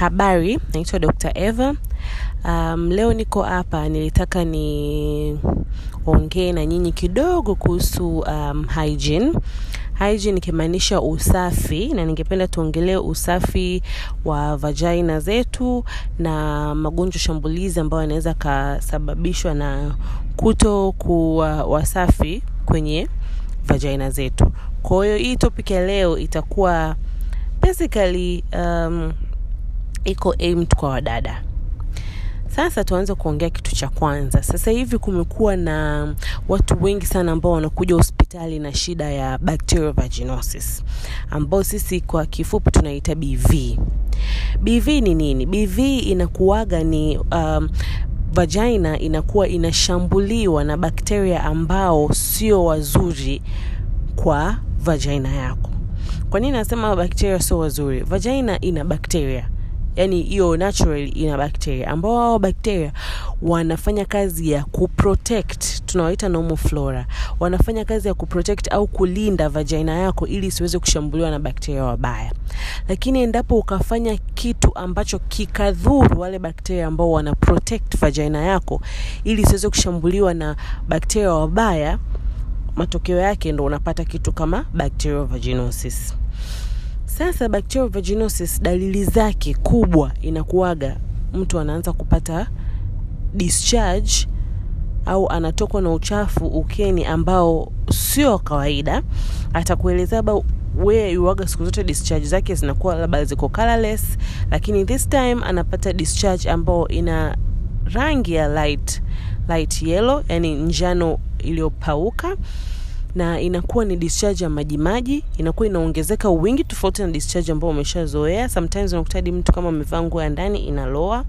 Habari, naitwa Dr. Eva. Um, leo niko hapa, nilitaka niongee na nyinyi kidogo kuhusu um, hygiene. Hygiene ikimaanisha usafi, na ningependa tuongelee usafi wa vagina zetu na magonjwa shambulizi ambayo yanaweza kasababishwa na kuto kuwa wasafi kwenye vagina zetu. Kwa hiyo hii topic ya leo itakuwa basically um, iko aimed kwa wadada. Sasa tuanze kuongea kitu cha kwanza. Sasa hivi kumekuwa na watu wengi sana ambao wanakuja hospitali na shida ya bacterial vaginosis ambao sisi kwa kifupi tunaita bv bv ni nini? Bv inakuwaga ni um, vagina inakuwa inashambuliwa na bakteria ambao sio wazuri kwa vagina yako. Kwa nini nasema bakteria sio wazuri? Vagina ina bakteria yani hiyo naturally ina bakteria ambao hao bakteria wanafanya kazi ya kuprotect tunawaita normal flora. Wanafanya kazi ya kuprotect au kulinda vagina yako ili isiweze kushambuliwa na bakteria wabaya. Lakini endapo ukafanya kitu ambacho kikadhuru wale bakteria ambao wana protect vagina yako ili isiweze kushambuliwa na bakteria wabaya matokeo yake ndo unapata kitu kama bacterial vaginosis sasa bacterial vaginosis dalili zake kubwa inakuwaga mtu anaanza kupata discharge au anatokwa na uchafu ukeni ambao sio kawaida. Atakuelezea where yuaga siku zote discharge zake zinakuwa labda ziko colorless lakini this time anapata discharge ambao ina rangi ya light light yellow yani njano iliyopauka na inakuwa ni discharge ya majimaji inakuwa inaongezeka wingi tofauti na discharge ambao umeshazoea. Sometimes unakuta hadi mtu kama amevaa nguo ya ndani inaloa.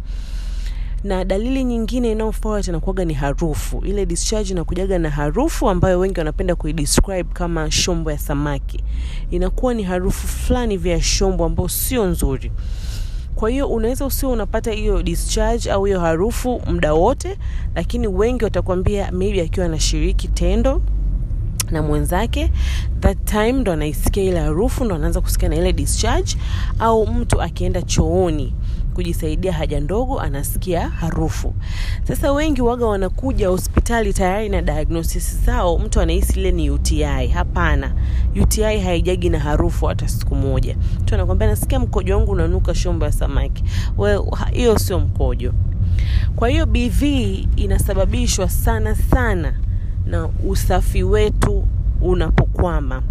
Na dalili nyingine inayofuata inakuwaga ni harufu. Ile discharge inakujaga na harufu ambayo wengi wanapenda kuidescribe kama shombo ya samaki. Inakuwa ni harufu fulani vya shombo ambayo sio nzuri. Kwa hiyo unaweza usio unapata hiyo discharge au hiyo harufu muda wote lakini wengi watakwambia maybe akiwa anashiriki tendo na mwenzake that time ndo anaisikia ile harufu ndo anaanza kusikia na ile discharge au mtu akienda chooni kujisaidia haja ndogo anasikia harufu. Sasa wengi waga wanakuja hospitali tayari na diagnosis zao mtu anahisi ile ni uti hapana uti haijagi na harufu hata siku moja. Mtu anakwambia nasikia mkojo wangu unanuka shombo ya samaki. Hiyo sio mkojo. Kwa hiyo bv inasababishwa sana sana na usafi wetu unapokwama.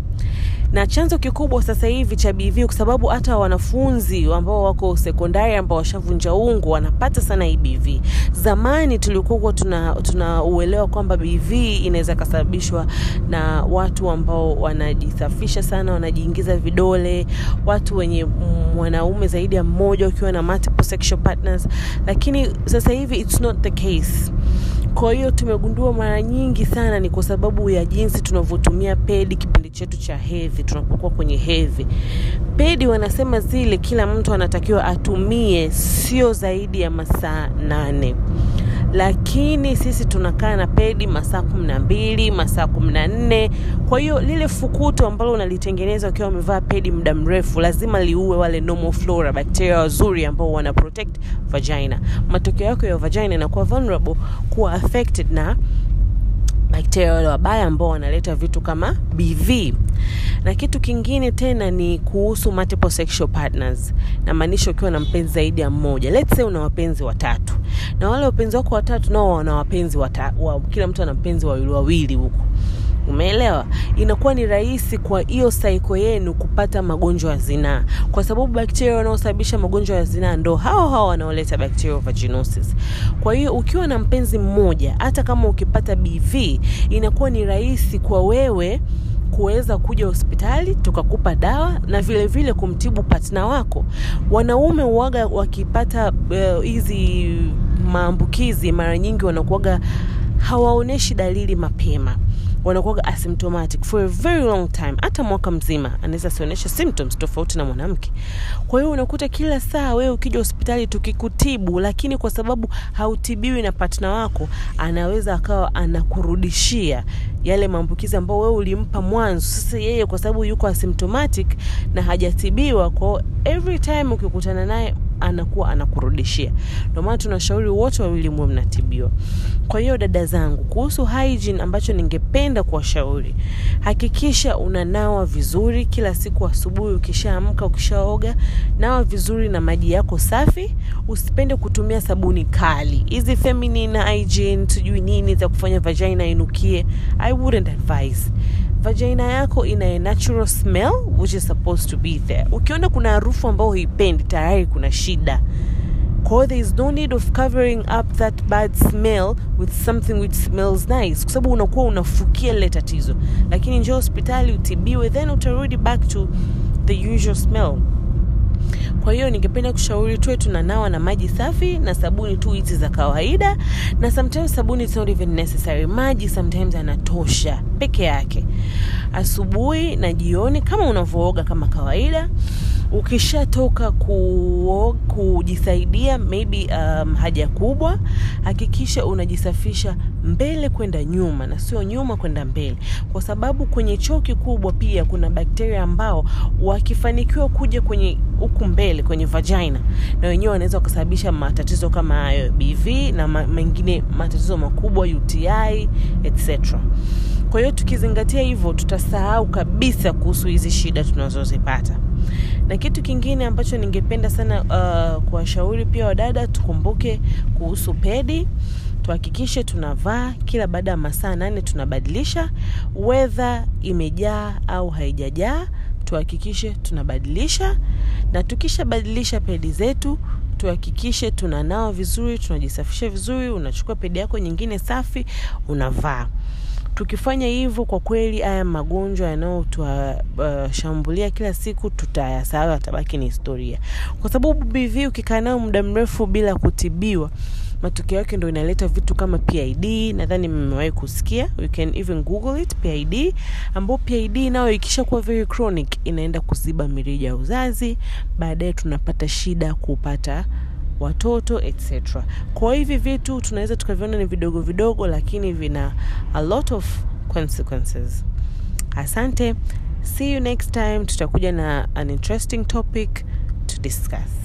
Na chanzo kikubwa sasa hivi cha bv kwa sababu hata wanafunzi ambao wako sekondari ambao washavunja ungu wanapata sana hii bv zamani tulikuwa tuna tunauelewa kwamba bv inaweza kasababishwa na watu ambao wanajisafisha sana wanajiingiza vidole watu wenye mwanaume zaidi ya mmoja ukiwa na partners. Lakini sasa hivi it's not the case kwa hiyo tumegundua mara nyingi sana ni kwa sababu ya jinsi tunavyotumia pedi kipindi chetu cha hedhi tunapokuwa kwenye hedhi. Pedi wanasema zile kila mtu anatakiwa atumie sio zaidi ya masaa nane lakini sisi tunakaa na pedi masaa kumi na mbili masaa kumi na nne. Kwa hiyo lile fukuto ambalo unalitengeneza ukiwa umevaa pedi muda mrefu lazima liue wale normal flora bakteria wazuri ambao wana protect vagina. Matokeo yako ya vagina inakuwa vulnerable kuwa affected na bakteria wale wabaya ambao wanaleta vitu kama bv na kitu kingine tena ni kuhusu multiple sexual partners. Namaanisha ukiwa na mpenzi zaidi ya mmoja. Let's say una wapenzi watatu. Na wale wapenzi wako watatu nao wana wapenzi wa, kila mtu ana mpenzi wawili wawili huko umeelewa? Inakuwa ni rahisi kwa hiyo saiko yenu kupata magonjwa ya zinaa. Kwa sababu bakteria wanaosababisha magonjwa ya zinaa ndo hao hao wanaoleta bacterial vaginosis kwa hiyo ukiwa na mpenzi mmoja hata kama ukipata bv inakuwa ni rahisi kwa wewe kuweza kuja hospitali tukakupa dawa na vile vile kumtibu patna wako. Wanaume uwaga wakipata hizi uh, maambukizi mara nyingi wanakuwaga hawaoneshi dalili mapema wanakuwaga asymptomatic for a very long time. Hata mwaka mzima anaweza asionyeshe symptoms tofauti na mwanamke. Kwa hiyo unakuta kila saa wewe ukija hospitali tukikutibu lakini kwa sababu hautibiwi na patna wako anaweza akawa anakurudishia yale maambukizi ambayo wewe ulimpa mwanzo. Sasa yeye kwa sababu yuko asymptomatic na hajatibiwa kwao every time ukikutana naye anakuwa anakurudishia. Ndio maana tunashauri wote wawili muwe mnatibiwa. Kwa hiyo dada zangu kuhusu hygiene ambacho ningependa kuwashauri hakikisha unanawa vizuri kila siku asubuhi ukishaamka ukishaoga nawa vizuri na maji yako safi. Usipende kutumia sabuni kali. Hizi feminine hygiene sijui nini za kufanya vagina inukie. I wouldn't advise vagina yako ina a natural smell which is supposed to be there. Ukiona kuna harufu ambayo huipendi tayari kuna shida. Kwa hiyo there is no need of covering up that bad smell with something which smells nice. Kwa sababu unakuwa unafukia lile tatizo. Lakini njoo hospitali utibiwe then utarudi back to the usual smell kwa hiyo ningependa kushauri tuwe tunanawa na maji safi na sabuni tu hizi za kawaida. Na sometimes sabuni is not even necessary. Maji sometimes anatosha peke yake. Asubuhi na jioni kama unavyooga kama kawaida ukishatoka kujisaidia maybe um, haja kubwa hakikisha unajisafisha mbele kwenda nyuma na sio nyuma kwenda mbele. Kwa sababu kwenye choo kikubwa pia kuna bakteria ambao wakifanikiwa kuja kwenye huku mbele kwenye vagina na wenyewe wanaweza wakasababisha matatizo kama hayo bv na mengine matatizo makubwa uti etc kwa hiyo tukizingatia hivyo tutasahau kabisa kuhusu hizi shida tunazozipata. Na kitu kingine ambacho ningependa sana uh, kuwashauri pia wadada tukumbuke kuhusu pedi. Tuhakikishe tunavaa kila baada ya masaa nane tunabadilisha. Wedha imejaa au haijajaa tuhakikishe tunabadilisha. Na tukishabadilisha pedi zetu tuhakikishe tunanawa vizuri tunajisafisha vizuri unachukua pedi yako nyingine safi unavaa tukifanya hivyo kwa kweli haya magonjwa yanayotuashambulia uh, kila siku tutayasahau atabaki ni historia. Kwa sababu bv ukikaa nayo muda mrefu bila kutibiwa matokeo yake ndo inaleta vitu kama pid nadhani mmewahi kusikia. You can even google it pid ambao pid nayo ikishakuwa very chronic inaenda kuziba mirija ya uzazi baadaye tunapata shida kupata watoto etc kwa hivi vitu tunaweza tukaviona ni vidogo vidogo lakini vina a lot of consequences. Asante. See you next time. Tutakuja na an interesting topic to discuss